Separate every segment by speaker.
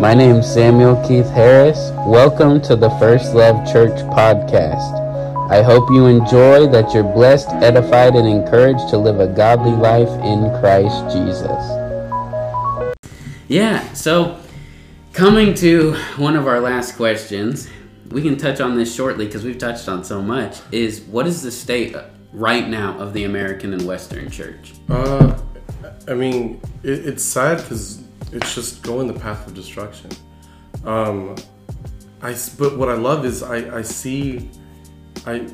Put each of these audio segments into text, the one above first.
Speaker 1: My name is Samuel Keith Harris. Welcome to the First Love Church podcast. I hope you enjoy, that you're blessed, edified, and encouraged to live a godly life in Christ Jesus. Yeah, so coming to one of our last questions, we can touch on this shortly because we've touched on so much, is what is the state right now of the American and Western church?
Speaker 2: Uh, I mean, it, it's sad because it's just going the path of destruction. Um, I but what I love is I I see, I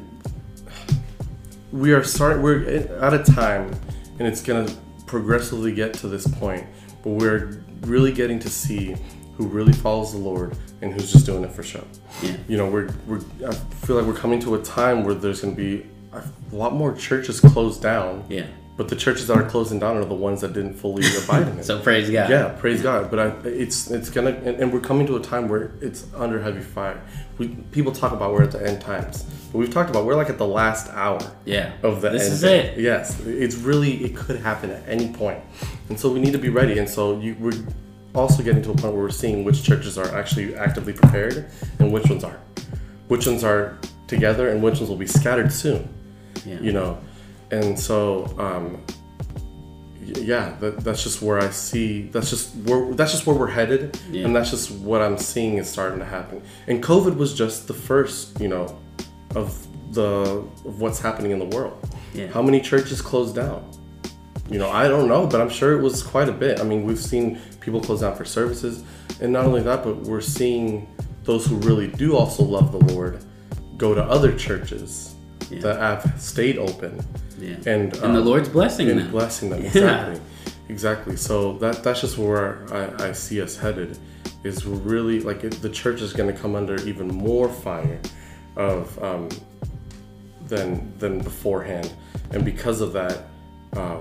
Speaker 2: we are starting we're at a time, and it's gonna progressively get to this point, but we're really getting to see who really follows the Lord and who's just doing it for show.
Speaker 1: Yeah.
Speaker 2: You know, we're we're I feel like we're coming to a time where there's gonna be a lot more churches closed down.
Speaker 1: Yeah.
Speaker 2: But the churches that are closing down are the ones that didn't fully abide in it.
Speaker 1: So praise God.
Speaker 2: Yeah, praise God. But I, it's it's gonna, and, and, we're coming to a time where it's under heavy fire. We people talk about we're at the end times, but we've talked about we're like at the last hour.
Speaker 1: Yeah.
Speaker 2: Of the
Speaker 1: this is it.
Speaker 2: Yes, it's really it could happen at any point, and so we need to be ready. And so you we're also getting to a point where we're seeing which churches are actually actively prepared and which ones aren't. Which ones are together and which ones will be scattered soon.
Speaker 1: Yeah.
Speaker 2: You know, and so um, yeah, that, that's just where I see. That's just where that's just where we're headed,
Speaker 1: Yeah.
Speaker 2: and that's just what I'm seeing is starting to happen. And COVID was just the first, you know, of the of what's happening in the world.
Speaker 1: Yeah.
Speaker 2: How many churches closed down? You know, I don't know, but I'm sure it was quite a bit. I mean, we've seen people close down for services, and not only that, but we're seeing those who really do also love the Lord go to other churches
Speaker 1: Yeah.
Speaker 2: that have stayed open
Speaker 1: Yeah.
Speaker 2: and
Speaker 1: And the
Speaker 2: um,
Speaker 1: Lord's blessing
Speaker 2: and
Speaker 1: them.
Speaker 2: blessing them
Speaker 1: Yeah.
Speaker 2: exactly exactly so that that's just where I, I see us headed is really like it, the church is going to come under even more fire of um, than than beforehand and because of that uh,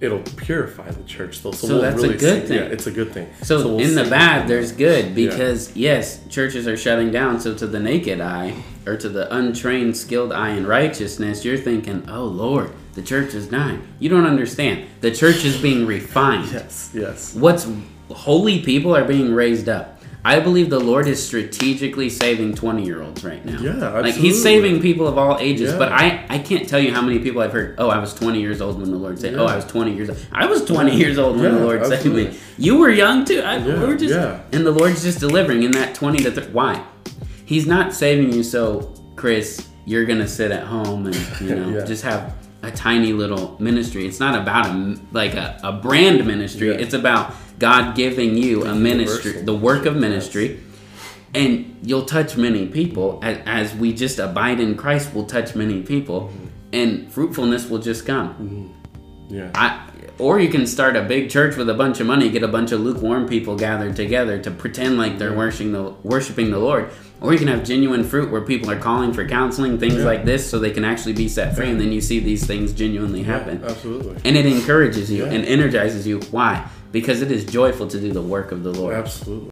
Speaker 2: it'll purify the church though
Speaker 1: So that's a good
Speaker 2: see-
Speaker 1: thing.
Speaker 2: yeah it's a good thing
Speaker 1: So,
Speaker 2: we'll
Speaker 1: in the bad, there's good because yes, churches are shutting down. So to the naked eye or to the untrained, skilled eye in righteousness, you're thinking, "Oh Lord, the church is dying." You don't understand. The church is being refined.
Speaker 2: yes yes
Speaker 1: What's holy people are being raised up. I believe the Lord is strategically saving 20 year olds right now.
Speaker 2: Yeah,
Speaker 1: Like He's saving people of all ages.
Speaker 2: Yeah.
Speaker 1: But I, I can't tell you how many people I've heard, oh, I was 20 years old when the Lord saved oh,
Speaker 2: Yeah.
Speaker 1: Oh, I was 20 years old. I was 20 years old when
Speaker 2: Yeah,
Speaker 1: the Lord saved me. You were young too. I,
Speaker 2: Yeah,
Speaker 1: we were just,
Speaker 2: yeah.
Speaker 1: And the Lord's just delivering in that 20 to 30. Why? He's not saving you so, Chris, you're going to sit at home and, you know, just have a tiny little ministry. It's not about a like a, a brand ministry. It's about God giving you a ministry, the work of ministry, and you'll touch many people as, as we just abide in Christ. Will touch many people,
Speaker 2: Mm-hmm.
Speaker 1: and fruitfulness will just come.
Speaker 2: yeah
Speaker 1: I, or you can start a big church with a bunch of money, get a bunch of lukewarm people gathered together to pretend like they're worshiping the worshiping the Lord. Or you can have genuine fruit where people are calling for counseling, things
Speaker 2: Yeah.
Speaker 1: like this, so they can actually be set free, and then you see these things genuinely happen.
Speaker 2: absolutely
Speaker 1: And it encourages you
Speaker 2: Yeah.
Speaker 1: and energizes you. Why? Because it is joyful to do the work of the Lord.
Speaker 2: absolutely